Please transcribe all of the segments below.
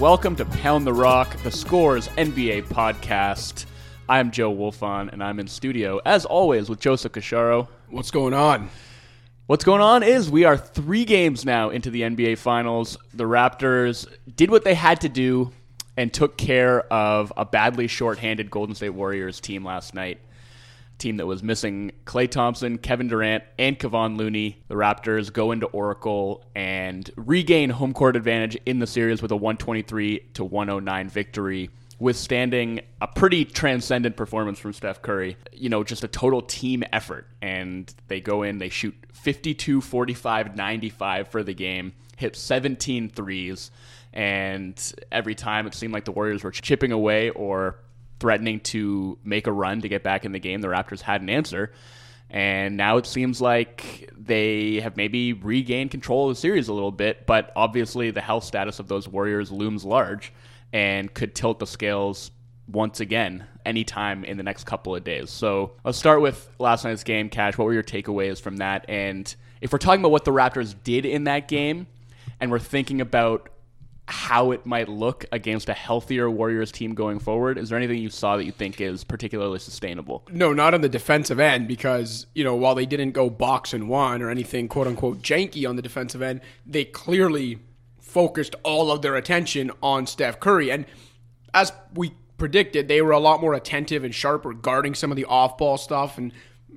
welcome to Pound the Rock, the Scores NBA podcast. I'm Joe Wolfond, and I'm in studio, as always, with Joseph Casciaro. What's going on? What's going on is we are three games now into the NBA Finals. The Raptors did what they had to do and took care of a badly shorthanded Golden State Warriors team last night. Team that was missing Klay Thompson, Kevin Durant, and Kevon Looney. The Raptors go into Oracle and regain home court advantage in the series with a 123 to 109 victory withstanding a pretty transcendent performance from Steph Curry. You know, just a total team effort. And they go in, they shoot 52, 45, 95 for the game, hit 17 threes. And every time it seemed like the Warriors were chipping away or threatening to make a run to get back in the game, the Raptors had an answer. And now it seems like they have maybe regained control of the series a little bit, but obviously the health status of those Warriors looms large and could tilt the scales once again anytime in the next couple of days. So let's start with last night's game, Cash. What were your takeaways from that? And if we're talking about what the Raptors did in that game, and we're thinking about how it might look against a healthier Warriors team going forward. Is there anything you saw that you think is particularly sustainable? No, not on the defensive end because, you know, while they didn't go box and one or anything quote unquote janky on the defensive end, they clearly focused all of their attention on Steph Curry. And as we predicted, they were a lot more attentive and sharper guarding some of the off ball stuff and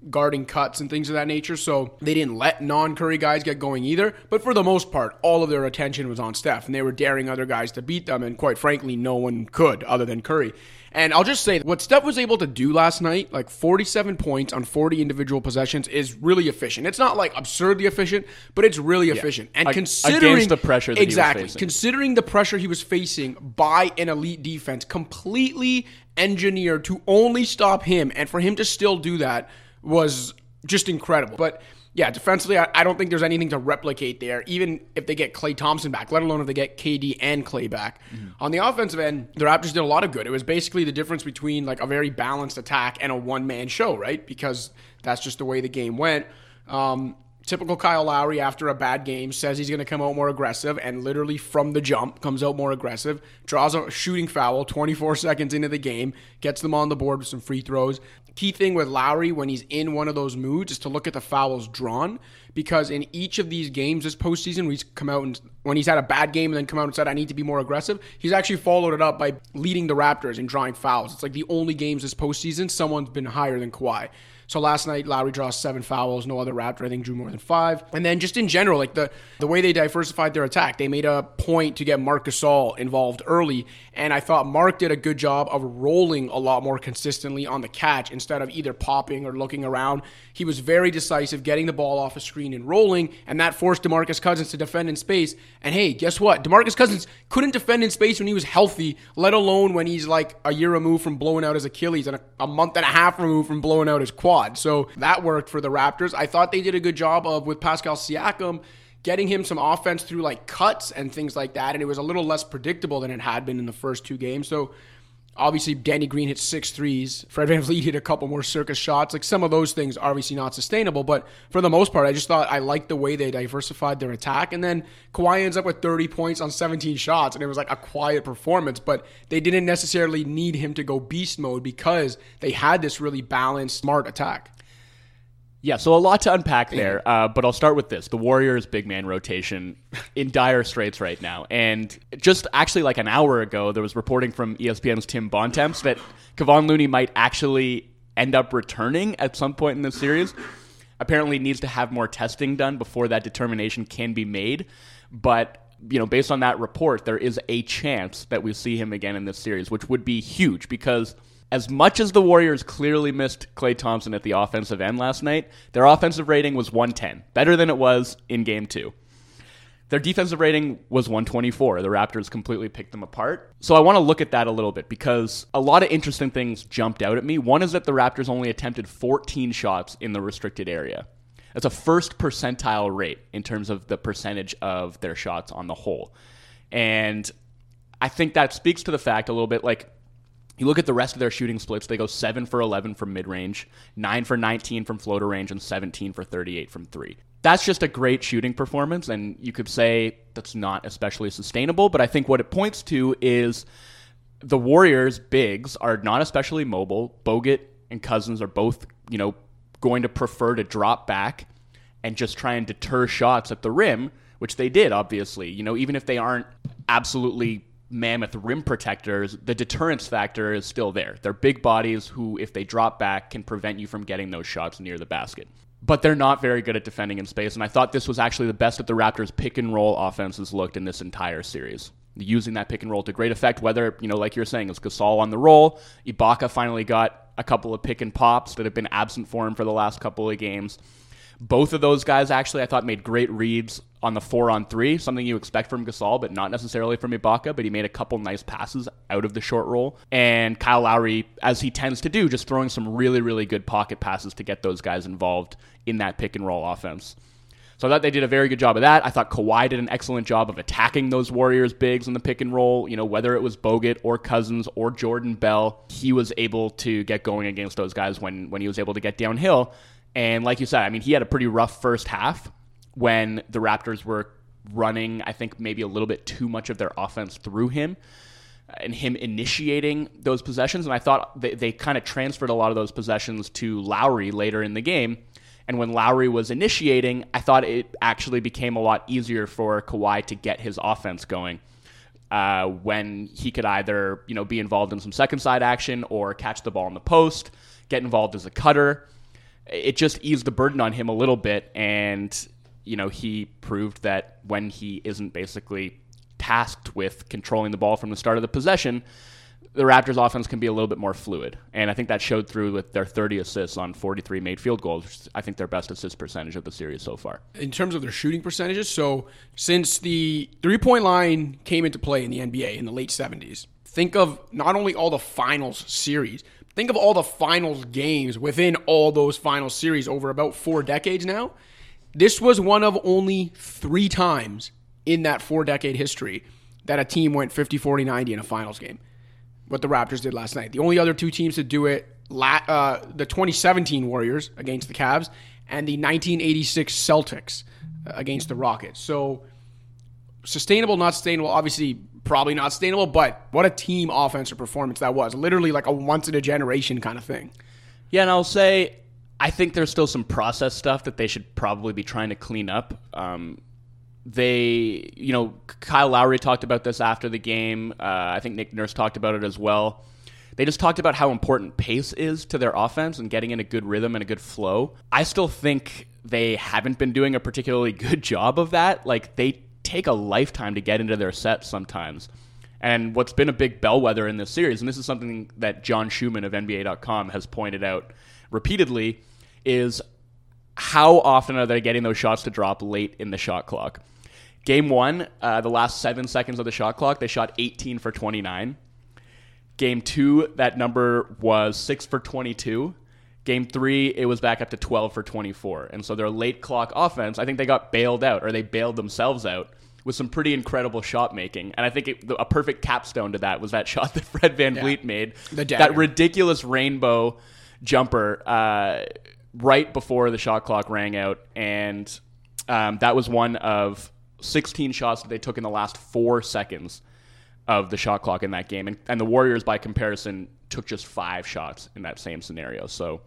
guarding cuts and things of that nature. So they didn't let non Curry guys get going either. But for the most part, all of their attention was on Steph, and they were daring other guys to beat them. And quite frankly, no one could other than Curry. And I'll just say what Steph was able to do last night, like 47 points on 40 individual possessions, is really efficient. It's not like absurdly efficient, but it's really yeah. efficient. And considering against the pressure exactly, considering the pressure he was facing by an elite defense, completely engineered to only stop him, and for him to still do that was just incredible. But yeah, defensively, I, I, don't think there's anything to replicate there, even if they get Klay Thompson back, let alone if they get KD and Klay back. Mm-hmm. On the offensive end, the Raptors did a lot of good. It was basically the difference between like a very balanced attack and a one man show, right? Because that's just the way the game went. Um, typical Kyle Lowry after a bad game says he's going to come out more aggressive and literally from the jump comes out more aggressive, draws a shooting foul 24 seconds into the game, gets them on the board with some free throws. Key thing with Lowry when he's in one of those moods is to look at the fouls drawn because in each of these games this postseason, he's come out and when he's had a bad game and then come out and said I need to be more aggressive, he's actually followed it up by leading the Raptors in drawing fouls. It's like the only games this postseason someone's been higher than Kawhi. So last night, Lowry draws seven fouls. No other Raptor, I think, drew more than five. And then just in general, like the the way they diversified their attack, they made a point to get Marc Gasol involved early. And I thought Marc did a good job of rolling a lot more consistently on the catch instead of either popping or looking around. He was very decisive, getting the ball off a screen and rolling, and that forced DeMarcus Cousins to defend in space. And hey, guess what? DeMarcus Cousins couldn't defend in space when he was healthy, let alone when he's like a year removed from blowing out his Achilles and a, a month and a half removed from blowing out his quad. So that worked for the Raptors. I thought they did a good job of with Pascal Siakam getting him some offense through like cuts and things like that. And it was a little less predictable than it had been in the first two games. So obviously Danny Green hit six threes. Fred VanVleet hit a couple more circus shots. Like some of those things are obviously not sustainable, but for the most part, I just thought I liked the way they diversified their attack. And then Kawhi ends up with 30 points on 17 shots, and it was like a quiet performance, but they didn't necessarily need him to go beast mode because they had this really balanced, smart attack. Yeah, so a lot to unpack there, uh, but I'll start with this: the Warriors' big man rotation in dire straits right now. And just actually, like an hour ago, there was reporting from ESPN's Tim Bontemps that Kevon Looney might actually end up returning at some point in the series. Apparently, needs to have more testing done before that determination can be made. But you know, based on that report, there is a chance that we see him again in this series, which would be huge because as much as the Warriors clearly missed Klay Thompson at the offensive end last night, their offensive rating was 110, better than it was in game two. Their defensive rating was 124. The Raptors completely picked them apart. So I want to look at that a little bit because a lot of interesting things jumped out at me. One is that the Raptors only attempted 14 shots in the restricted area. That's a first percentile rate in terms of the percentage of their shots on the whole. And I think that speaks to the fact a little bit like you look at the rest of their shooting splits, they go 7 for 11 from mid range, 9 for 19 from floater range, and 17 for 38 from 3. That's just a great shooting performance, and you could say that's not especially sustainable. But I think what it points to is the Warriors' bigs are not especially mobile. Bogut and Cousins are both, you know, going to prefer to drop back and just try and deter shots at the rim, which they did, obviously. You know, even if they aren't absolutely mammoth rim protectors, the deterrence factor is still there. They're big bodies who, if they drop back, can prevent you from getting those shots near the basket. But they're not very good at defending in space, and I thought this was actually the best that the Raptors' pick and roll offenses looked in this entire series. Using that pick and roll to great effect, whether, you know, like you're saying, it's Gasol on the roll. Ibaka finally got a couple of pick and pops that have been absent for him for the last couple of games. Both of those guys actually, I thought, made great reads on the four on three, something you expect from Gasol, but not necessarily from Ibaka. But he made a couple nice passes out of the short roll. And Kyle Lowry, as he tends to do, just throwing some really, really good pocket passes to get those guys involved in that pick and roll offense. So I thought they did a very good job of that. I thought Kawhi did an excellent job of attacking those Warriors bigs in the pick and roll. You know, whether it was Bogut or Cousins or Jordan Bell, he was able to get going against those guys when when he was able to get downhill. And like you said, I mean, he had a pretty rough first half when the Raptors were running, I think maybe a little bit too much of their offense through him and him initiating those possessions. And I thought they, they kind of transferred a lot of those possessions to Lowry later in the game. And when Lowry was initiating, I thought it actually became a lot easier for Kawhi to get his offense going. Uh, when he could either you know be involved in some second side action or catch the ball in the post, get involved as a cutter, it just eased the burden on him a little bit, and you know he proved that when he isn't basically tasked with controlling the ball from the start of the possession, the Raptors' offense can be a little bit more fluid, and I think that showed through with their 30 assists on 43 made field goals, I think their best assist percentage of the series so far. in terms of their shooting percentages. So since the three point line came into play in the NBA in the late 70s, think of not only all the finals series, think of all the finals games within all those finals series over about four decades now. This was one of only three times in that four decade history that a team went 50, 40, 90 in a finals game. What the Raptors did last night. The only other two teams to do it, uh, the 2017 Warriors against the Cavs and the 1986 Celtics uh, against the Rockets. So sustainable, not sustainable. Obviously, probably not sustainable. But what a team offensive performance that was! Literally like a once in a generation kind of thing. Yeah, and I'll say I think there's still some process stuff that they should probably be trying to clean up. Um, they, you know, Kyle Lowry talked about this after the game. Uh, I think Nick Nurse talked about it as well. They just talked about how important pace is to their offense and getting in a good rhythm and a good flow. I still think they haven't been doing a particularly good job of that. Like, they take a lifetime to get into their sets sometimes. And what's been a big bellwether in this series, and this is something that John Schumann of NBA.com has pointed out repeatedly, is how often are they getting those shots to drop late in the shot clock? Game one, uh, the last seven seconds of the shot clock, they shot 18 for 29. Game two, that number was six for 22. Game three, it was back up to 12 for 24. And so their late clock offense, I think they got bailed out or they bailed themselves out with some pretty incredible shot making. And I think it, a perfect capstone to that was that shot that Fred VanVleet yeah. made. The that ridiculous rainbow jumper uh, right before the shot clock rang out. And um, that was one of 16 shots that they took in the last four seconds of the shot clock in that game. And, and the Warriors, by comparison, took just five shots in that same scenario. So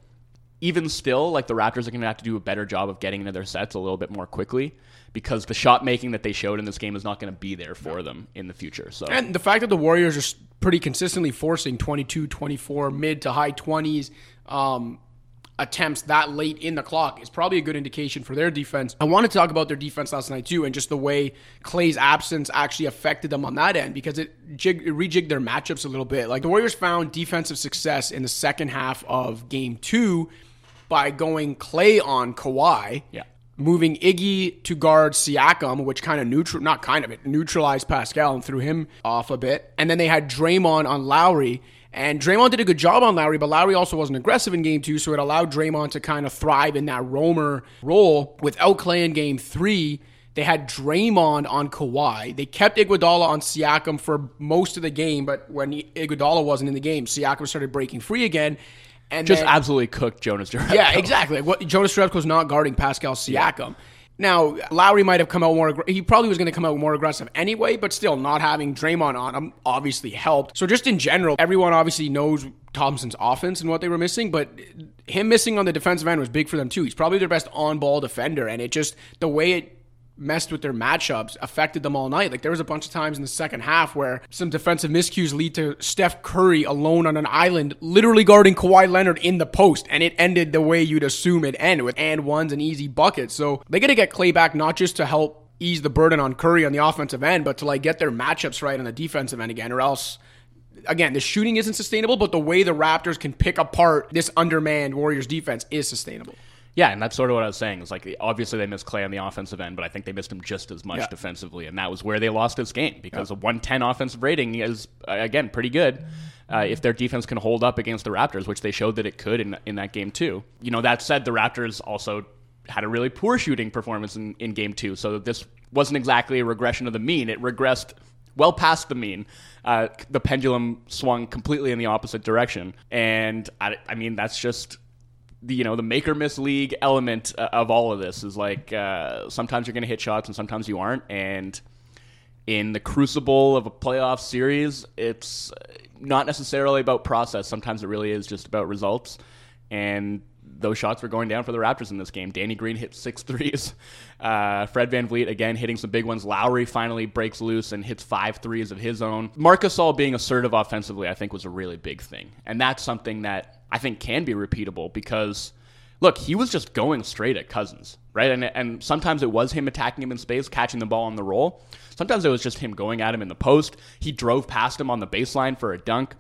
even still, like the Raptors are going to have to do a better job of getting into their sets a little bit more quickly because the shot making that they showed in this game is not going to be there for them in the future. So And the fact that the Warriors are pretty consistently forcing 22, 24, mid to high 20s um, attempts that late in the clock is probably a good indication for their defense. I want to talk about their defense last night too, and just the way Klay's absence actually affected them on that end because it, jig, it rejigged their matchups a little bit. Like the Warriors found defensive success in the second half of Game Two by going Klay on Kawhi. Yeah. Moving Iggy to guard Siakam, which kind of neutral, not kind of it, neutralized Pascal and threw him off a bit. And then they had Draymond on Lowry. And Draymond did a good job on Lowry, but Lowry also wasn't aggressive in game two, so it allowed Draymond to kind of thrive in that roamer role. Without Klay in game three, they had Draymond on Kawhi. They kept Iguodala on Siakam for most of the game, but when Iguodala wasn't in the game, Siakam started breaking free again. And just then, absolutely cooked Jonas Jerebko. Yeah, exactly. What Jonas was not guarding Pascal Siakam. Now, Lowry might have come out more. He probably was going to come out more aggressive anyway, but still, not having Draymond on him obviously helped. So, just in general, everyone obviously knows Thompson's offense and what they were missing, but him missing on the defensive end was big for them too. He's probably their best on-ball defender, and it just the way it messed with their matchups affected them all night. Like there was a bunch of times in the second half where some defensive miscues lead to Steph Curry alone on an island, literally guarding Kawhi Leonard in the post, and it ended the way you'd assume it end with and ones and easy buckets. So they got to get Klay back not just to help ease the burden on Curry on the offensive end, but to like get their matchups right on the defensive end again, or else. Again, the shooting isn't sustainable, but the way the Raptors can pick apart this undermanned Warriors defense is sustainable. Yeah, and that's sort of what I was saying. It's like obviously they missed Klay on the offensive end, but I think they missed him just as much Yeah. defensively, and that was where they lost this game because a 110 offensive rating is again pretty good. Uh, if their defense can hold up against the Raptors, which they showed that it could in in that game too. You know, that said, the Raptors also had a really poor shooting performance in, in game two, so this wasn't exactly a regression of the mean. It regressed well past the mean. Uh, the pendulum swung completely in the opposite direction, and I, I mean that's just the you know the make or miss league element uh, of all of this is like uh, sometimes you're going to hit shots and sometimes you aren't and in the crucible of a playoff series it's not necessarily about process sometimes it really is just about results and those shots were going down for the Raptors in this game. Danny Green hit six threes. Uh, Fred VanVleet again hitting some big ones. Lowry finally breaks loose and hits five threes of his own. Marc Gasol being assertive offensively, I think, was a really big thing. And that's something that I think can be repeatable because look, he was just going straight at Cousins, right? And and sometimes it was him attacking him in space, catching the ball on the roll. Sometimes it was just him going at him in the post. He drove past him on the baseline for a dunk.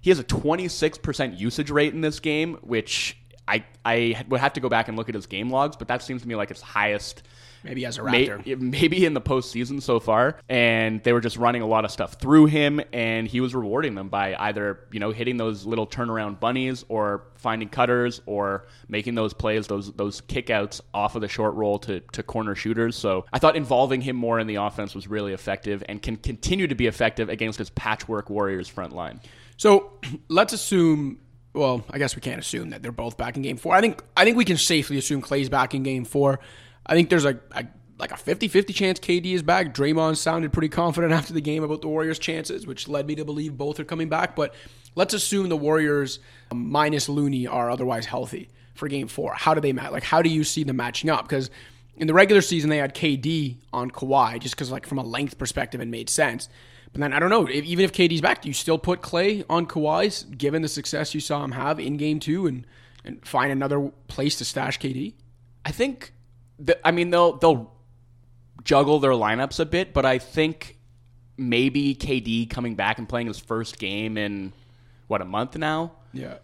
He has a 26% usage rate in this game, which I I would have to go back and look at his game logs, but that seems to me like its highest Maybe as a may- Raptor. maybe in the postseason so far. And they were just running a lot of stuff through him, and he was rewarding them by either you know hitting those little turnaround bunnies, or finding cutters, or making those plays, those those kickouts off of the short roll to to corner shooters. So I thought involving him more in the offense was really effective, and can continue to be effective against his patchwork Warriors front line. So let's assume. Well, I guess we can't assume that they're both back in game four. I think I think we can safely assume Klay's back in game four. I think there's a, a like a 50-50 chance KD is back. Draymond sounded pretty confident after the game about the Warriors' chances, which led me to believe both are coming back. But let's assume the Warriors um, minus Looney are otherwise healthy for game four. How do they match? Like, how do you see them matching up? Because in the regular season, they had KD on Kawhi just because, like, from a length perspective, it made sense. But then I don't know. If, even if KD's back, do you still put Klay on Kawhi's, given the success you saw him have in Game Two, and and find another place to stash KD? I think, that, I mean, they'll they'll juggle their lineups a bit, but I think maybe KD coming back and playing his first game in what a month now. Yeah.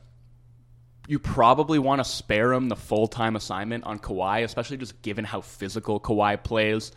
You probably want to spare him the full time assignment on Kawhi, especially just given how physical Kawhi plays,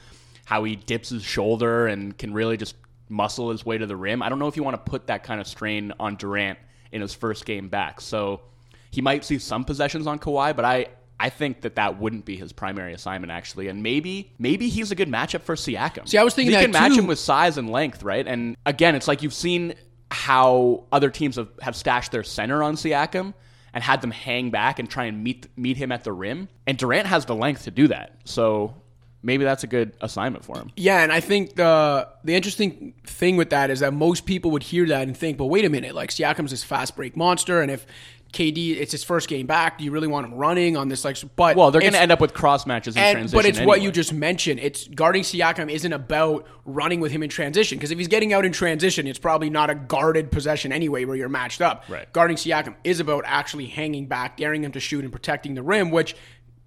how he dips his shoulder and can really just muscle his way to the rim. I don't know if you want to put that kind of strain on Durant in his first game back. So he might see some possessions on Kawhi, but I I think that that wouldn't be his primary assignment actually, and maybe maybe he's a good matchup for Siakam. See, I was thinking he that can match too. him with size and length, right? And again, it's like you've seen how other teams have, have stashed their center on Siakam and had them hang back and try and meet meet him at the rim, and Durant has the length to do that. So maybe that's a good assignment for him. Yeah, and I think the the interesting thing with that is that most people would hear that and think, "But wait a minute, like Siakam's this fast break monster, and if KD it's his first game back, do you really want him running on this like?" But Well, they're going to end up with cross matches in and, transition. but it's what you just mentioned. It's guarding Siakam isn't about running with him in transition because if he's getting out in transition, it's probably not a guarded possession anyway where you're matched up. Right. Guarding Siakam is about actually hanging back, daring him to shoot, and protecting the rim, which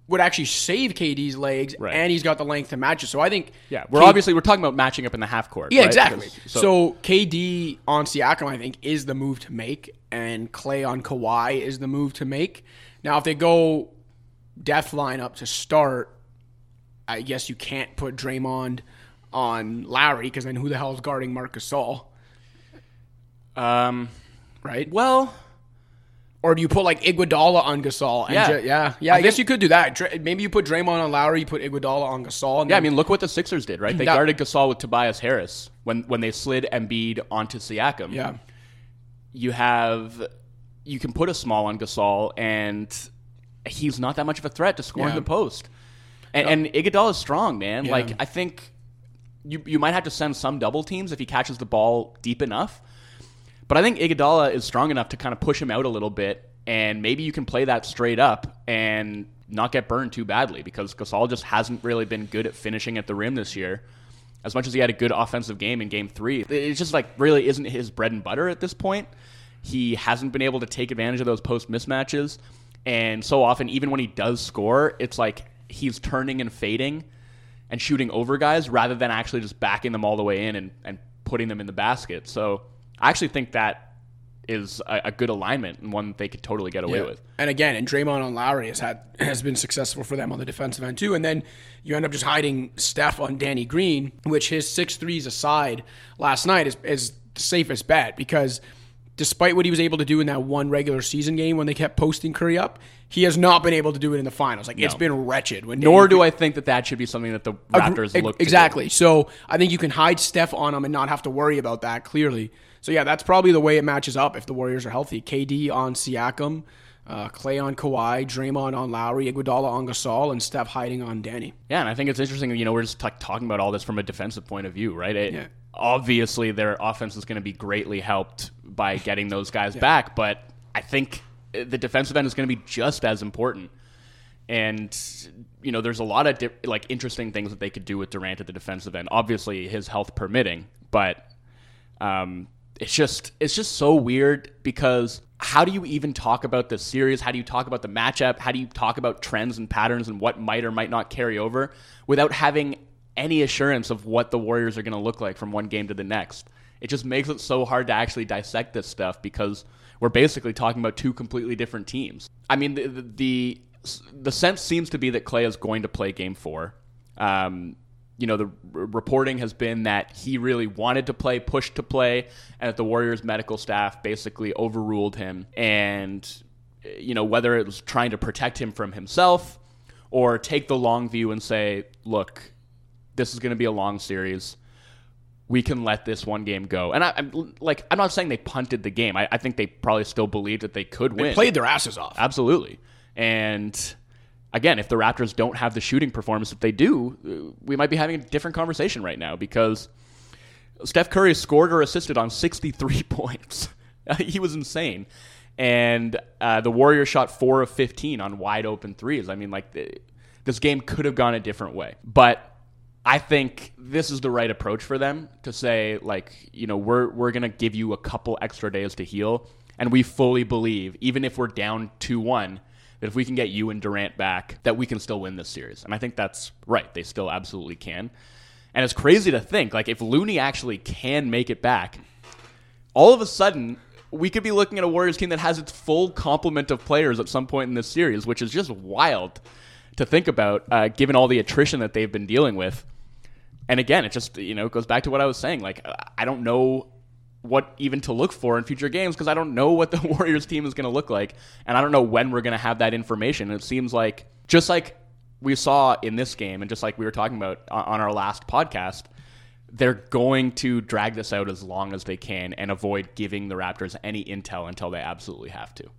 would actually save KD's legs, Right. and he's got the length to match it. So I think Yeah, we're K- obviously we're talking about matching up in the half court. yeah, right? exactly. Because- So, KD on Siakam, I think, is the move to make, and Klay on Kawhi is the move to make. Now, if they go depth lineup to start, I guess you can't put Draymond on Lowry because then who the hell is guarding Marcus Gasol, um, right? well, Or do you put like Iguodala on Gasol? And Yeah. ju- yeah, yeah. I, I guess think- you could do that. Dra- Maybe you put Draymond on Lowry, you put Iguodala on Gasol. And yeah. I mean, look what the Sixers did, right? They That- guarded Gasol with Tobias Harris when when they slid Embiid onto Siakam. yeah. you have you can put a small on Gasol and he's not that much of a threat to scoring Yeah. the post. And, and Iguodala is strong, man. Yeah. Like I think you you might have to send some double teams if he catches the ball deep enough. But I think Iguodala is strong enough to kind of push him out a little bit, and maybe you can play that straight up and not get burned too badly because Gasol just hasn't really been good at finishing at the rim this year. As much as he had a good offensive game in Game Three, it just like really isn't his bread and butter at this point. He hasn't been able to take advantage of those post mismatches, and so often, even when he does score, it's like he's turning and fading and shooting over guys rather than actually just backing them all the way in and, and putting them in the basket. So I actually think that is a, a good alignment and one they could totally get away Yeah. with. And again, and Draymond on Lowry has had has been successful for them on the defensive end too. And then you end up just hiding Steph on Danny Green, which his six threes aside last night is is the safest bet because despite what he was able to do in that one regular season game when they kept posting Curry up, he has not been able to do it in the finals. Like it's No. been wretched. When Nor Danny do I think that that should be something that the Raptors Ag- look exactly. So I think you can hide Steph on him and not have to worry about that clearly. So yeah, that's probably the way it matches up if the Warriors are healthy. KD on Siakam, uh, Klay on Kawhi, Draymond on Lowry, Iguodala on Gasol, and Steph hiding on Danny. Yeah, and I think it's interesting. You know, we're just like talking about all this from a defensive point of view, right? It, Yeah. Obviously, their offense is going to be greatly helped by getting those guys back, but I think the defensive end is going to be just as important. And you know, there's a lot of di- like interesting things that they could do with Durant at the defensive end. Obviously, his health permitting, but um, it's just it's just so weird because how do you even talk about the series? How do you talk about the matchup? How do you talk about trends and patterns and what might or might not carry over without having any assurance of what the Warriors are going to look like from one game to the next? It just makes it so hard to actually dissect this stuff because we're basically talking about two completely different teams. I mean, the the the, sense seems to be that Klay is going to play Game Four. Um, you know, the r- reporting has been that he really wanted to play, pushed to play, and that the Warriors medical staff basically overruled him. And, eh, you know, whether it was trying to protect him from himself or take the long view and say, look, this is going to be a long series. We can let this one game go. And I, I'm like, I'm not saying they punted the game. I, I think they probably still believed that they could win. They played their asses off. Absolutely. And again, if the Raptors don't have the shooting performance that they do, uh, we might be having a different conversation right now because Steph Curry scored or assisted on 63 points. he was insane. And uh, the Warriors shot 4 of 15 on wide open threes. I mean, like, the, this game could have gone a different way. But I think this is the right approach for them to say, like, you know, we're we're gonna give you a couple extra days to heal, and we fully believe, even if we're down two one, that if we can get you and Durant back, that we can still win this series. And I think that's right. They still absolutely can. And it's crazy to think, like, if Looney actually can make it back, all of a sudden we could be looking at a Warriors team that has its full complement of players at some point in this series, which is just wild to think about, uh, given all the attrition that they've been dealing with. And again, it just you know goes back to what I was saying. Like I don't know what even to look for in future games because I don't know what the Warriors team is going to look like, and I don't know when we're going to have that information. It seems like just like we saw in this game, and just like we were talking about on on our last podcast, they're going to drag this out as long as they can and avoid giving the Raptors any intel until they absolutely have to.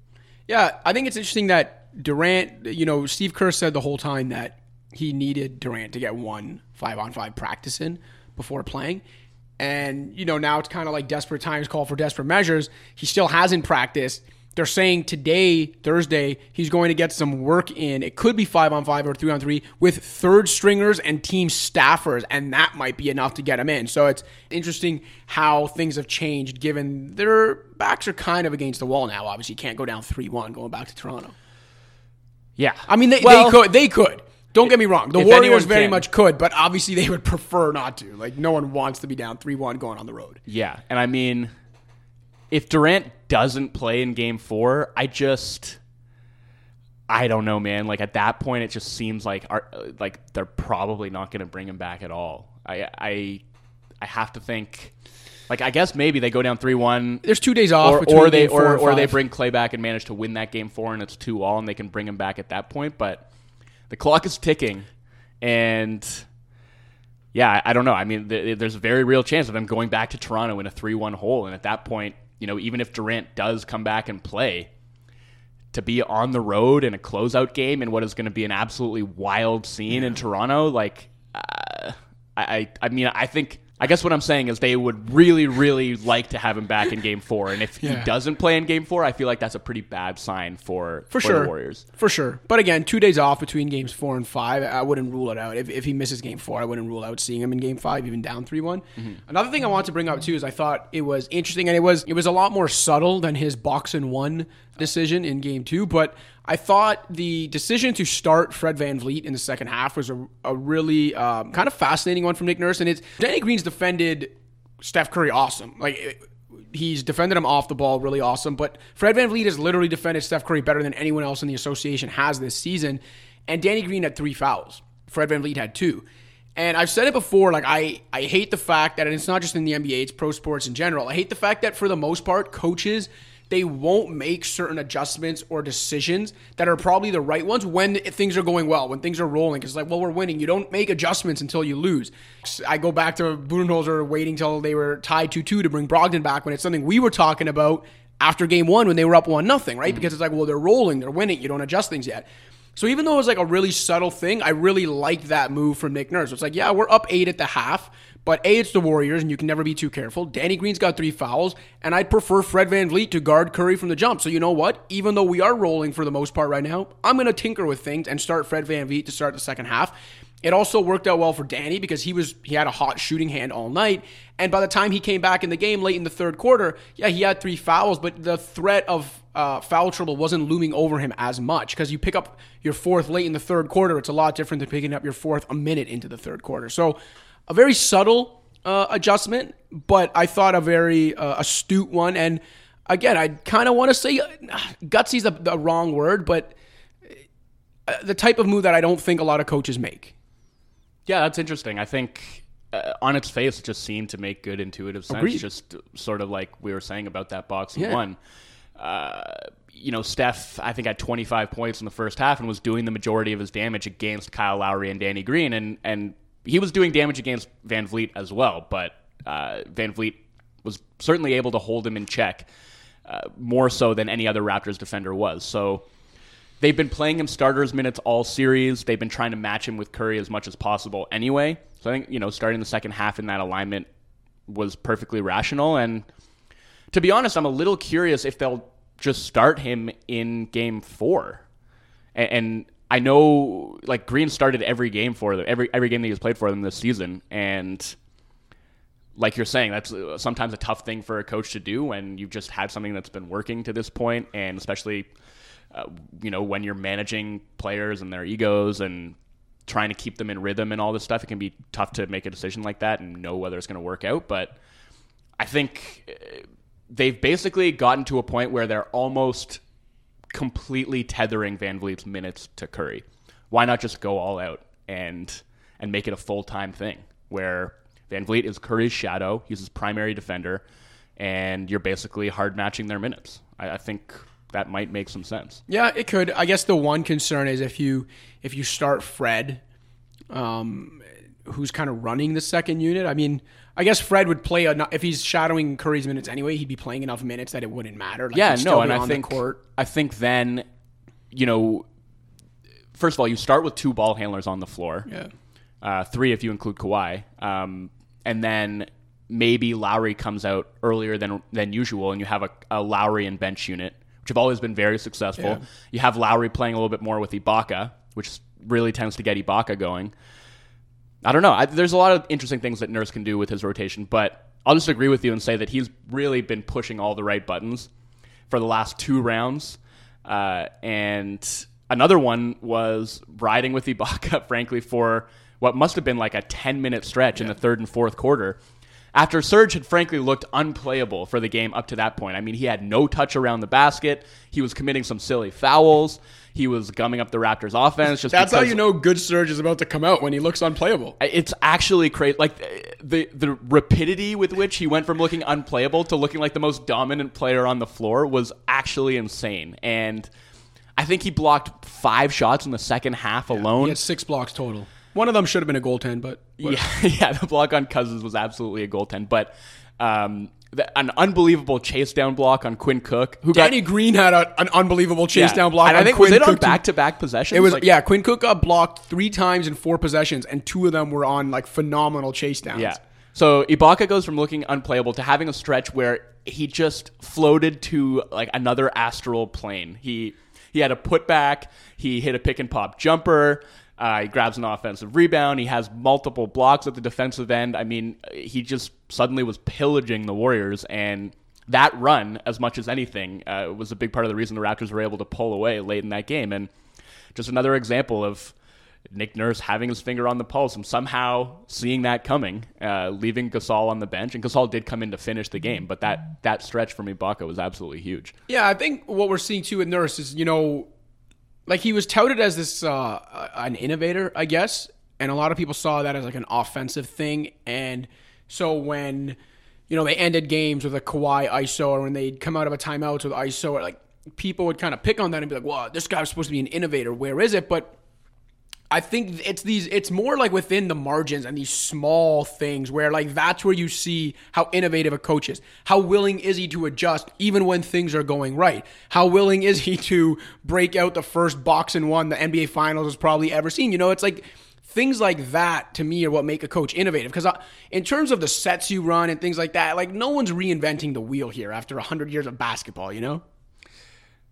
Yeah, I think it's interesting that Durant, you know, Steve Kerr said the whole time that he needed Durant to get one five on five practice in before playing. And, you know, now it's kind of like desperate times call for desperate measures. He still hasn't practiced. They're saying today, Thursday, he's going to get some work in. It could be five on five or three on three with third stringers and team staffers, and that might be enough to get him in. So it's interesting how things have changed given their backs are kind of against the wall now. Obviously, you can't go down 3 1 going back to Toronto. Yeah, I mean, they, Well, they could. They could. Don't get me wrong. The if Warriors very can. much could, but obviously they would prefer not to. Like, no one wants to be down 3 1 going on the road. Yeah, and I mean, if Durant doesn't play in Game Four, I just, I don't know, man. Like at that point, it just seems like our, like they're probably not going to bring him back at all. I, I, I have to think. Like I guess maybe they go down three one, There's two days off or, between or they game four or, or they bring Klay back and manage to win that game four, and it's two all, and they can bring him back at that point. But the clock is ticking, and yeah, I, don't know. I mean, th- there's a very real chance of them going back to Toronto in a three-one hole, and at that point, you know, even if Durant does come back and play, to be on the road in a closeout game in what is going to be an absolutely wild scene in Toronto, like, uh, I, I, I mean, I think. I guess what I'm saying is they would really, really like to have him back in Game Four, and if Yeah. he doesn't play in Game Four, I feel like that's a pretty bad sign for For sure. the Warriors. For sure. But again, two days off between games four and five, I wouldn't rule it out. If, if he misses game four, I wouldn't rule out seeing him in game five, even down 3 one mm-hmm. Another thing I want to bring up too is I thought it was interesting and it was it was a lot more subtle than his box and one decision in game two. But I thought the decision to start Fred VanVleet in the second half was a, a really um, kind of fascinating one from Nick Nurse. And it's Danny Green's defended Steph Curry awesome. Like it- he's defended him off the ball really awesome. But Fred VanVleet has literally defended Steph Curry better than anyone else in the association has this season. And Danny Green had three fouls. Fred VanVleet had two. And I've said it before, like I, I hate the fact that it's not just in the NBA, it's pro sports in general. I hate the fact that for the most part, coaches they won't make certain adjustments or decisions that are probably the right ones when things are going well, when things are rolling. Because it's like, well, we're winning. You don't make adjustments until you lose. I go back to Budenholzer waiting till they were tied two two to bring Brogdon back when it's something we were talking about after game one when they were up one nothing, right? Mm-hmm. Because it's like, well, they're rolling, they're winning. You don't adjust things yet. So even though it was like a really subtle thing, I really liked that move from Nick Nurse. It's like, yeah, we're up eight at the half, but A, it's the Warriors, and you can never be too careful. Danny Green's got three fouls, and I'd prefer Fred VanVleet to guard Curry from the jump. So you know what? Even though we are rolling for the most part right now, I'm going to tinker with things and start Fred VanVleet to start the second half. It also worked out well for Danny because he was he had a hot shooting hand all night, and by the time he came back in the game late in the third quarter, yeah, he had three fouls, but the threat of uh, foul trouble wasn't looming over him as much because you pick up your fourth late in the third quarter. It's a lot different than picking up your fourth a minute into the third quarter. So, a very subtle uh, adjustment, but I thought a very uh, astute one. And again, I kind of want to say uh, gutsy is the, the wrong word, but uh, the type of move that I don't think a lot of coaches make. Yeah, that's interesting. I think uh, on its face, it just seemed to make good intuitive sense. Agreed. Just sort of like we were saying about that boxing Yeah. one. Uh, you know, Steph, I think, had 25 points in the first half and was doing the majority of his damage against Kyle Lowry and Danny Green, and and he was doing damage against VanVleet as well. But uh, VanVleet was certainly able to hold him in check uh, more so than any other Raptors defender was. So they've been playing him starters minutes all series. They've been trying to match him with Curry as much as possible anyway. So I think, you know, starting the second half in that alignment was perfectly rational. And to be honest, I'm a little curious if they'll just start him in game four. And, and I know, like, Green started every game for them, every, every game that he's played for them this season. And like you're saying, that's uh, sometimes a tough thing for a coach to do when you've just had something that's been working to this point, and especially, uh, you know, when you're managing players and their egos and trying to keep them in rhythm and all this stuff, it can be tough to make a decision like that and know whether it's going to work out. But I think uh, they've basically gotten to a point where they're almost completely tethering VanVleet's minutes to Curry. Why not just go all out and and make it a full time thing where VanVleet is Curry's shadow, he's his primary defender, and you're basically hard matching their minutes. I, I think that might make some sense. Yeah, it could. I guess the one concern is if you if you start Fred, um, who's kind of running the second unit. I mean, I guess Fred would play enough if he's shadowing Curry's minutes anyway. He'd be playing enough minutes that it wouldn't matter. Like, Yeah, no, and I think court. I think then, you know, first of all, you start with two ball handlers on the floor. Yeah. uh, three if you include Kawhi, um, and then maybe Lowry comes out earlier than than usual, and you have a, a Lowry and bench unit, which have always been very successful. Yeah. You have Lowry playing a little bit more with Ibaka, which really tends to get Ibaka going. I don't know. I, there's a lot of interesting things that Nurse can do with his rotation, but I'll just agree with you and say that he's really been pushing all the right buttons for the last two rounds. Uh, and another one was riding with Ibaka, frankly, for what must have been like a 10 minute stretch in the third and fourth quarter. After Serge had frankly looked unplayable for the game up to that point. I mean, he had no touch around the basket. He was committing some silly fouls. He was gumming up the Raptors' offense. Just That's how you know good Serge is about to come out when he looks unplayable. it's actually crazy. Like the the rapidity with which he went from looking unplayable to looking like the most dominant player on the floor was actually insane. And I think he blocked five shots in the second half alone. He had six blocks total. One of them should have been a goaltend, but Yeah, yeah, the block on Cousins was absolutely a goaltend. But um, an unbelievable chase down block on Quinn Cook, who Danny got Green had a, an unbelievable chase yeah. down block. And I think Quinn was it on Cook to- back to back possessions? It was Like, yeah. Quinn Cook got blocked three times in four possessions, and two of them were on like phenomenal chase downs. Yeah. So Ibaka goes from looking unplayable to having a stretch where he just floated to like another astral plane. He he had a putback. He hit a pick and pop jumper. Uh, he grabs an offensive rebound. He has multiple blocks at the defensive end. I mean, he just suddenly was pillaging the Warriors, and that run, as much as anything, uh, was a big part of the reason the Raptors were able to pull away late in that game. And just another example of Nick Nurse having his finger on the pulse and somehow seeing that coming, uh, leaving Gasol on the bench. And Gasol did come in to finish the game, but that that stretch from Ibaka was absolutely huge. Yeah, I think what we're seeing too with Nurse is, you know, like he was touted as this uh, an innovator, I guess, and a lot of people saw that as like an offensive thing. And so when you know they ended games with a Kawhi ISO, or when they'd come out of a timeout with ISO, like people would kind of pick on that and be like, "Well, this guy was supposed to be an innovator. Where is it?" But I think it's these it's more like within the margins and these small things where like that's where you see how innovative a coach is. How willing is he to adjust even when things are going right? How willing is he to break out the first box and one the NBA finals has probably ever seen? You know, it's like things like that to me are what make a coach innovative because in terms of the sets you run and things like that, like no one's reinventing the wheel here after 100 years of basketball, you know?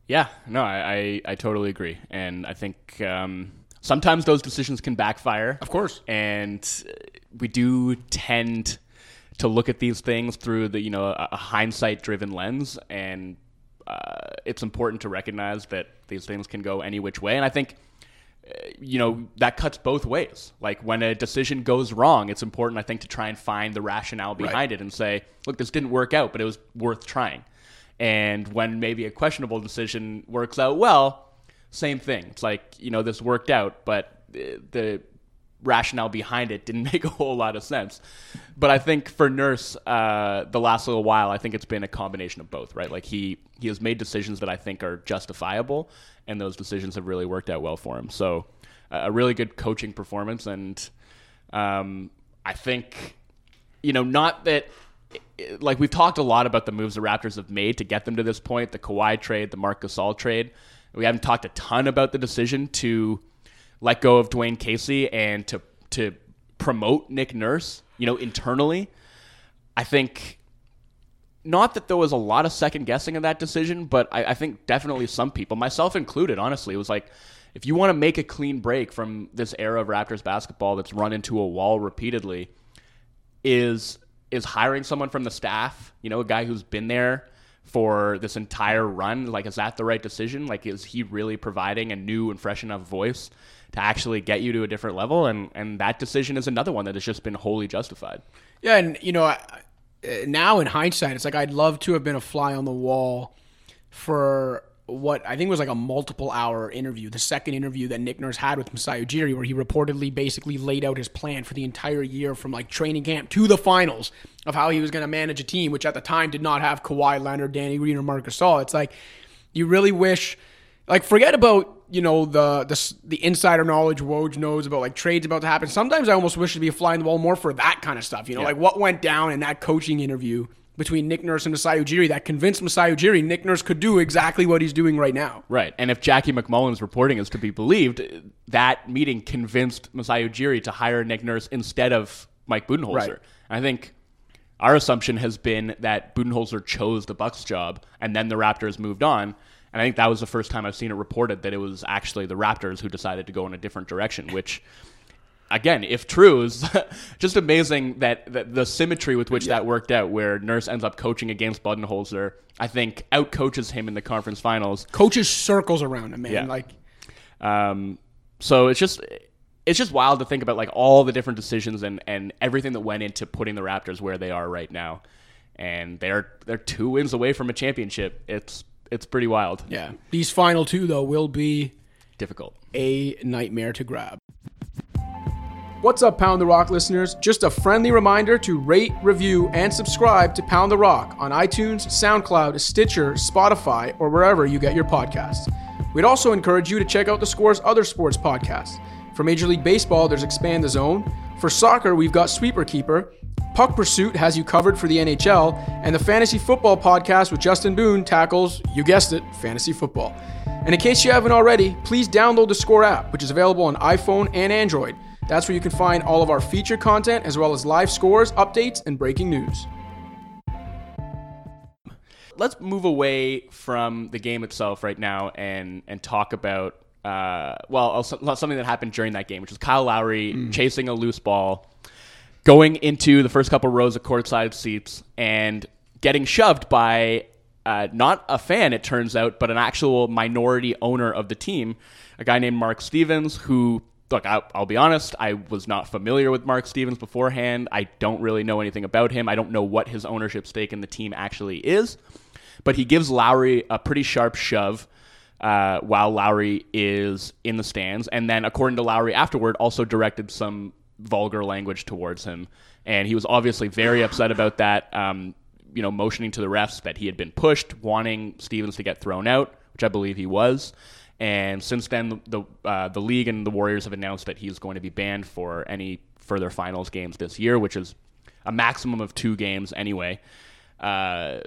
Yeah, no, I, I, I totally agree. And I think um, sometimes those decisions can backfire. Of course. And uh, we do tend to look at these things through the, you know, a, a hindsight driven lens. And uh, it's important to recognize that these things can go any which way. And I think, uh, you know, that cuts both ways. Like when a decision goes wrong, it's important, I think, to try and find the rationale behind it and say, look, this didn't work out, but it was worth trying. And when maybe a questionable decision works out well, same thing. It's like, you know, this worked out, but the rationale behind it didn't make a whole lot of sense. But I think for Nurse, uh, the last little while, I think it's been a combination of both, right? Like he he has made decisions that I think are justifiable, and those decisions have really worked out well for him. So uh, a really good coaching performance, and um, I think you know, not that like we've talked a lot about the moves the Raptors have made to get them to this point, the Kawhi trade, the Marc Gasol trade. We haven't talked a ton about the decision to let go of Dwane Casey and to to promote Nick Nurse, you know, internally. I think not that there was a lot of second guessing of that decision, but I, I think definitely some people, myself included, honestly, was like if you want to make a clean break from this era of Raptors basketball that's run into a wall repeatedly, is is hiring someone from the staff, you know, a guy who's been there for this entire run, like is that the right decision? Like is he really providing a new and fresh enough voice to actually get you to a different level and and that decision is another one that has just been wholly justified. Yeah, and you know, now in hindsight, it's like I'd love to have been a fly on the wall for what I think was like a multiple hour interview, the second interview that Nick Nurse had with Masai Ujiri, where he reportedly basically laid out his plan for the entire year from like training camp to the finals of how he was going to manage a team, which at the time did not have Kawhi Leonard, Danny Green, or Marc Gasol. It's like you really wish, like, forget about you know the the the insider knowledge Woj knows about like trades about to happen. Sometimes I almost wish to be a fly in the wall more for that kind of stuff. You know, Yeah. like what went down in that coaching interview between Nick Nurse and Masai Ujiri that convinced Masai Ujiri Nick Nurse could do exactly what he's doing right now. Right. And if Jackie MacMullan's reporting is to be believed, that meeting convinced Masai Ujiri to hire Nick Nurse instead of Mike Budenholzer. Right. I think our assumption has been that Budenholzer chose the Bucks job and then the Raptors moved on. And I think that was the first time I've seen it reported that it was actually the Raptors who decided to go in a different direction, which again, if true, is just amazing that, that the symmetry with which that worked out, where Nurse ends up coaching against Budenholzer, I think outcoaches him in the conference finals. Coaches circles around him, man. Yeah. Like Um, so it's just it's just wild to think about like all the different decisions and, and everything that went into putting the Raptors where they are right now. And they're they're two wins away from a championship. It's it's pretty wild. yeah, these final two though will be Difficult. a nightmare to grab. What's up, Pound the Rock listeners? Just a friendly reminder to rate, review, and subscribe to Pound the Rock on iTunes, SoundCloud, Stitcher, Spotify, or wherever you get your podcasts. We'd also encourage you to check out the Score's other sports podcasts. For Major League Baseball, there's Expand the Zone. For soccer, we've got Sweeper Keeper. Puck Pursuit has you covered for the NHL, and the Fantasy Football Podcast with Justin Boone tackles, you guessed it, fantasy football. And in case you haven't already, please download the Score app, which is available on iPhone and Android. That's where you can find all of our feature content as well as live scores, updates, and breaking news. Let's move away from the game itself right now and and talk about uh, well something that happened during that game, which was Kyle Lowry mm. chasing a loose ball, going into the first couple rows of courtside seats, and getting shoved by uh, not a fan, it turns out, but an actual minority owner of the team, a guy named Mark Stevens, who look, I'll, I'll, be honest, I was not familiar with Mark Stevens beforehand. I don't really know anything about him. I don't know what his ownership stake in the team actually is. But he gives Lowry a pretty sharp shove uh, while Lowry is in the stands. And then, according to Lowry afterward, also directed some vulgar language towards him. And he was obviously very upset about that, um, you know, motioning to the refs that he had been pushed, wanting Stevens to get thrown out, which I believe he was. And since then, the uh, the league and the Warriors have announced that he's going to be banned for any further finals games this year, which is a maximum of two games anyway. Uh,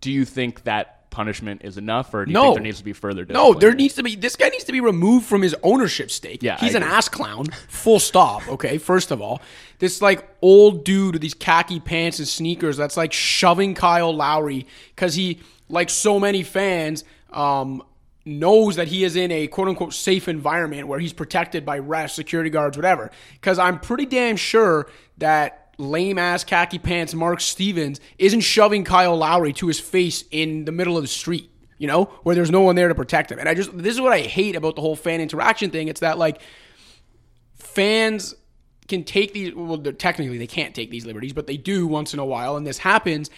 do you think that punishment is enough, or do you no. think there needs to be further? No, there needs to be. This guy needs to be removed from his ownership stake. Yeah, he's an ass clown. Full stop. Okay, first of all, this like old dude with these khaki pants and sneakers that's like shoving Kyle Lowry because he, like so many fans, um, knows that he is in a quote unquote safe environment where he's protected by refs, security guards, whatever. Because I'm pretty damn sure that lame ass khaki pants Mark Stevens isn't shoving Kyle Lowry to his face in the middle of the street, you know, where there's no one there to protect him. And I just, this is what I hate about the whole fan interaction thing. It's that like fans can take these, well, technically they can't take these liberties, but they do once in a while. And this happens.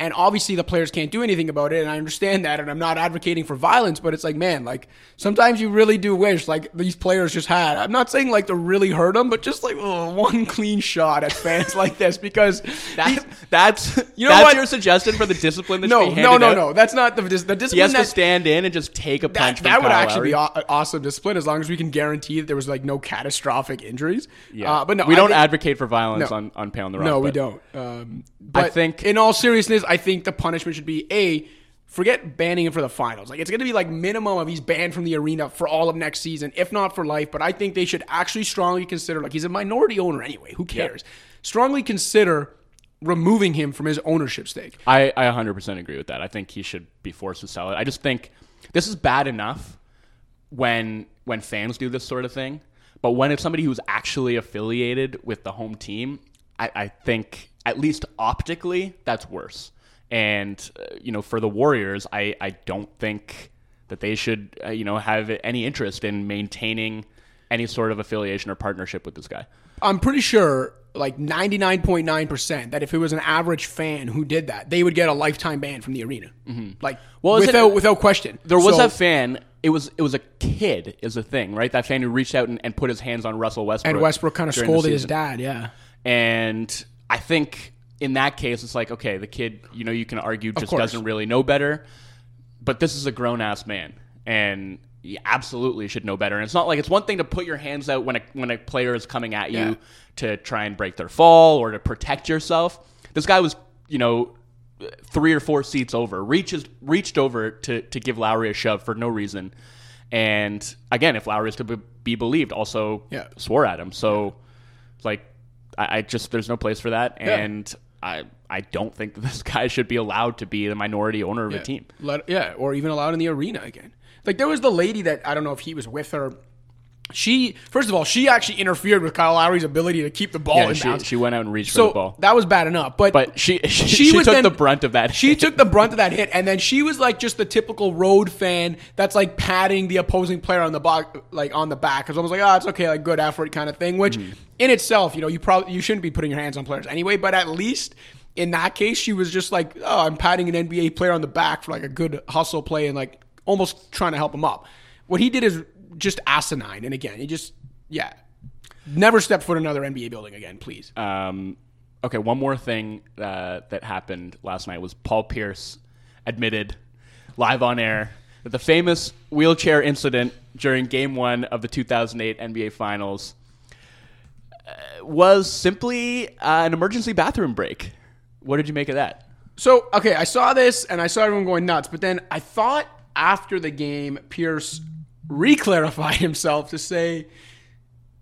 And obviously, the players can't do anything about it. And I understand that. And I'm not advocating for violence, but it's like, man, like sometimes you really do wish like these players just had. I'm not saying like to really hurt them, but just like oh, one clean shot at fans like this because that, that's you know that's what your suggestion for the discipline. That no, no, no, out? no. That's not the, the discipline. He has that, to stand in and just take a punch. That, that would Kyle actually Lowry. be awesome discipline as long as we can guarantee that there was like no catastrophic injuries. Yeah, uh, but no, we don't think, advocate for violence no, on on Pound the Rock. No, we don't. Um, but I think, in all seriousness, I think the punishment should be a forget banning him for the finals. Like it's going to be like minimum of he's banned from the arena for all of next season, if not for life. But I think they should actually strongly consider like he's a minority owner anyway. Who cares? Yeah. Strongly consider removing him from his ownership stake. I, I 100% agree with that. I think he should be forced to sell it. I just think this is bad enough when when fans do this sort of thing, but when it's somebody who's actually affiliated with the home team, I, I think at least optically that's worse. And uh, you know, for the Warriors, I I don't think that they should uh, you know have any interest in maintaining any sort of affiliation or partnership with this guy. I'm pretty sure like 99.9% that if it was an average fan who did that, they would get a lifetime ban from the arena. Mm-hmm. Like well, without, it, without question. There was so, a fan it was it was a kid is the thing, right? That fan who reached out and, and put his hands on Russell Westbrook. And Westbrook kind of scolded his dad, yeah. And I think in that case, it's like, okay, the kid, you know, you can argue just doesn't really know better, but this is a grown ass man, and he absolutely should know better. And it's not like it's one thing to put your hands out when a when a player is coming at you yeah. to try and break their fall or to protect yourself. This guy was, you know, three or four seats over, reaches reached over to to give Lowry a shove for no reason. And again, if Lowry is to be believed, also yeah. swore at him. So, like, I, I, just there's no place for that. And I I don't think this guy should be allowed to be the minority owner of yeah. a team. Let, yeah, or even allowed in the arena again. Like there was the lady that I don't know if he was with her. She first of all, she actually interfered with Kyle Lowry's ability to keep the ball yeah, in she, bounds. She went out and reached so for the ball. That was bad enough, but but she she, she, she took then, the brunt of that. She took the brunt of that hit, and then she was like just the typical road fan that's like patting the opposing player on the back, like on the back, because I was like, oh, it's okay, like good effort kind of thing. Which mm. in itself, you know, you probably you shouldn't be putting your hands on players anyway, but at least in that case, she was just like, oh, I'm patting an NBA player on the back for like a good hustle play and like almost trying to help him up. What he did is just asinine. And again, he just, yeah, never step foot in another NBA building again, please. Um, okay, one more thing uh, that happened last night was Paul Pierce admitted live on air that the famous wheelchair incident during game one of the 2008 NBA Finals was simply uh, an emergency bathroom break. What did you make of that? So, okay, I saw this and I saw everyone going nuts, but then I thought after the game, Pierce reclarified himself to say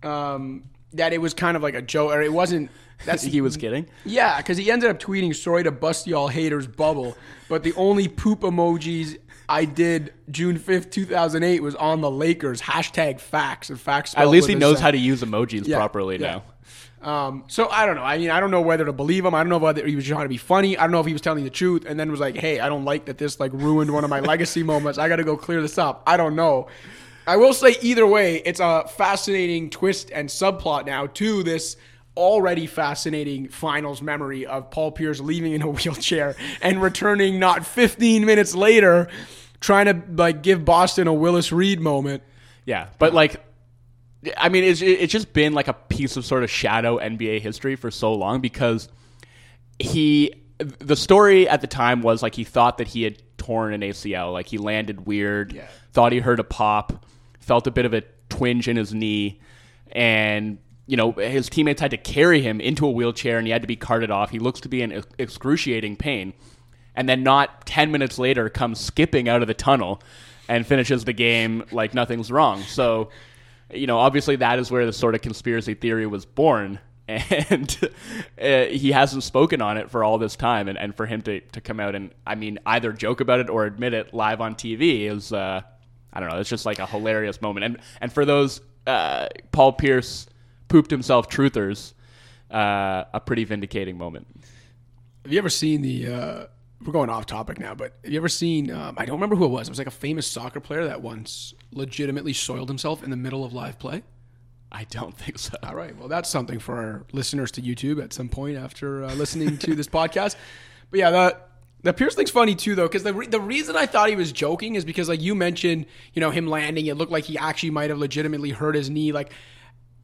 um, that it was kind of like a joke, or it wasn't. That's He was kidding. Yeah, because he ended up tweeting, "Sorry to bust y'all haters bubble," but the only poop emojis I did June fifth, two thousand eight, was on the Lakers hashtag facts and facts. At least he knows how to use emojis properly yeah. now. Um, so I don't know. I mean, I don't know whether to believe him. I don't know whether he was trying to be funny. I don't know if he was telling the truth, and then was like, "Hey, I don't like that this like ruined one of my legacy moments. I got to go clear this up." I don't know. I will say either way, it's a fascinating twist and subplot now to this already fascinating finals memory of Paul Pierce leaving in a wheelchair and returning not 15 minutes later, trying to like give Boston a Willis Reed moment. Yeah, but like, I mean, it's it's just been like a piece of sort of shadow NBA history for so long because he, the story at the time was like he thought that he had torn an ACL, like he landed weird, thought he heard a pop, felt a bit of a twinge in his knee, and you know his teammates had to carry him into a wheelchair and he had to be carted off. He looks to be in excruciating pain, and then not ten minutes later comes skipping out of the tunnel and finishes the game like nothing's wrong. So, you know, obviously that is where the sort of conspiracy theory was born. And uh, he hasn't spoken on it for all this time, and, and for him to, to come out and I mean either joke about it or admit it live on TV is uh, I don't know. It's just like a hilarious moment. And and for those uh, Paul Pierce pooped himself truthers, uh, a pretty vindicating moment. Have you ever seen the? We're going off topic now, but have you ever seen? Um, I don't remember who it was. It was like a famous soccer player that once legitimately soiled himself in the middle of live play. I don't think so. All right, well, that's something for our listeners to YouTube at some point after uh, listening to this podcast. But yeah, that the Pierce thing's funny too, though, because the re- the reason I thought he was joking is because, like you mentioned, you know, him landing, it looked like he actually might have legitimately hurt his knee, like.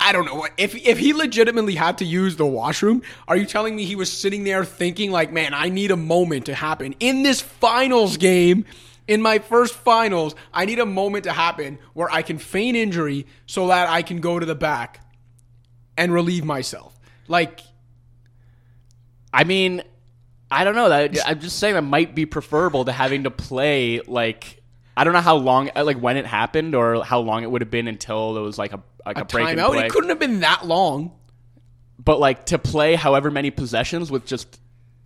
I don't know. If if he legitimately had to use the washroom, are you telling me he was sitting there thinking like, "Man, I need a moment to happen in this finals game, in my first finals, I need a moment to happen where I can feign injury so that I can go to the back and relieve myself." Like I mean, I don't know. That I'm just saying that might be preferable to having to play like I don't know how long, like when it happened, or how long it would have been until there was like a like a, a break timeout, it couldn't have been that long. But like to play however many possessions with just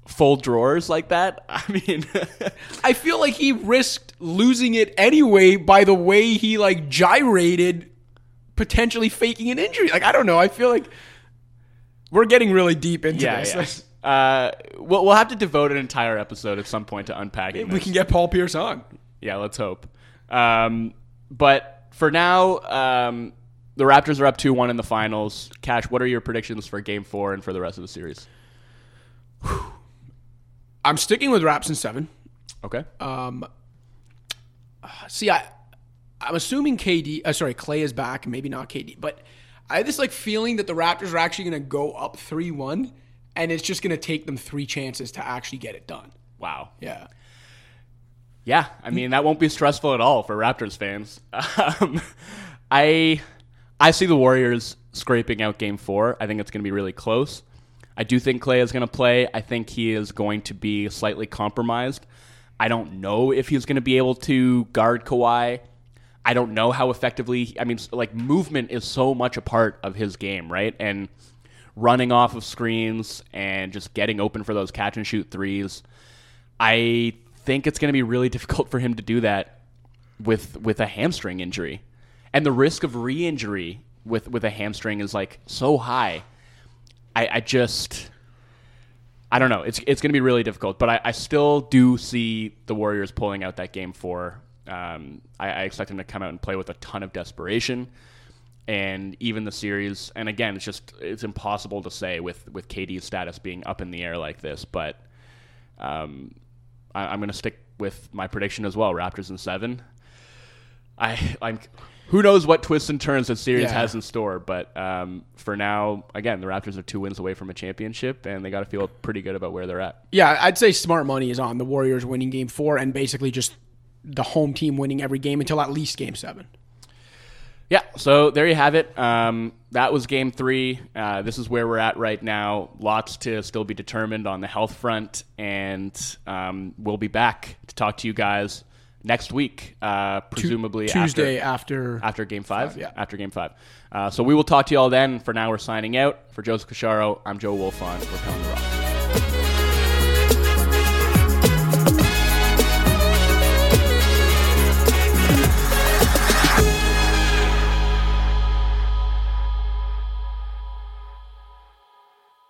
full drawers like that. I mean, I feel like he risked losing it anyway by the way he like gyrated, potentially faking an injury. Like I don't know. I feel like we're getting really deep into yeah, this. yeah. Uh, we'll we'll have to devote an entire episode at some point to unpacking. It. We this. can get Paul Pierce on. Yeah, let's hope. Um, but for now, um, the Raptors are up 2 1 in the finals. Cash, what are your predictions for game four and for the rest of the series? I'm sticking with Raps in seven. Okay. Um, See, I, I'm assuming KD. Uh, sorry, Klay is back. Maybe not KD, but I have this like feeling that the Raptors are actually going to go up three one, and it's just going to take them three chances to actually get it done. wow. Yeah. Yeah, I mean that won't be stressful at all for Raptors fans. Um, I I see the Warriors scraping out Game Four. I think it's going to be really close. I do think Klay is going to play. I think he is going to be slightly compromised. I don't know if he's going to be able to guard Kawhi. I don't know how effectively. I mean, like movement is so much a part of his game, right? And running off of screens and just getting open for those catch and shoot threes. I think it's going to be really difficult for him to do that with with a hamstring injury, and the risk of re-injury with with a hamstring is like so high. I, I just I don't know. It's it's going to be really difficult, but I, I still do see the Warriors pulling out that game four. Um, I, I expect them to come out and play with a ton of desperation, and even the series. And again, it's just it's impossible to say with with KD's status being up in the air like this, but. Um, I, I'm going to stick with my prediction as well. Raptors in seven. I I'm. Who knows what twists and turns the series Yeah. has in store? But um, for now, again, the Raptors are two wins away from a championship, and they got to feel pretty good about where they're at. Yeah, I'd say smart money is on the Warriors winning game four and basically just the home team winning every game until at least game seven. Yeah, so there you have it. Um, that was game three. Uh, this is where we're at right now. Lots to still be determined on the health front, and um, we'll be back to talk to you guys next week, uh, presumably Tuesday after, after after game five. Five, yeah. After game five. Uh, so we will talk to you all then. For now, we're signing out. For Joseph Casciaro, I'm Joe Wolfond. We're coming to Rock.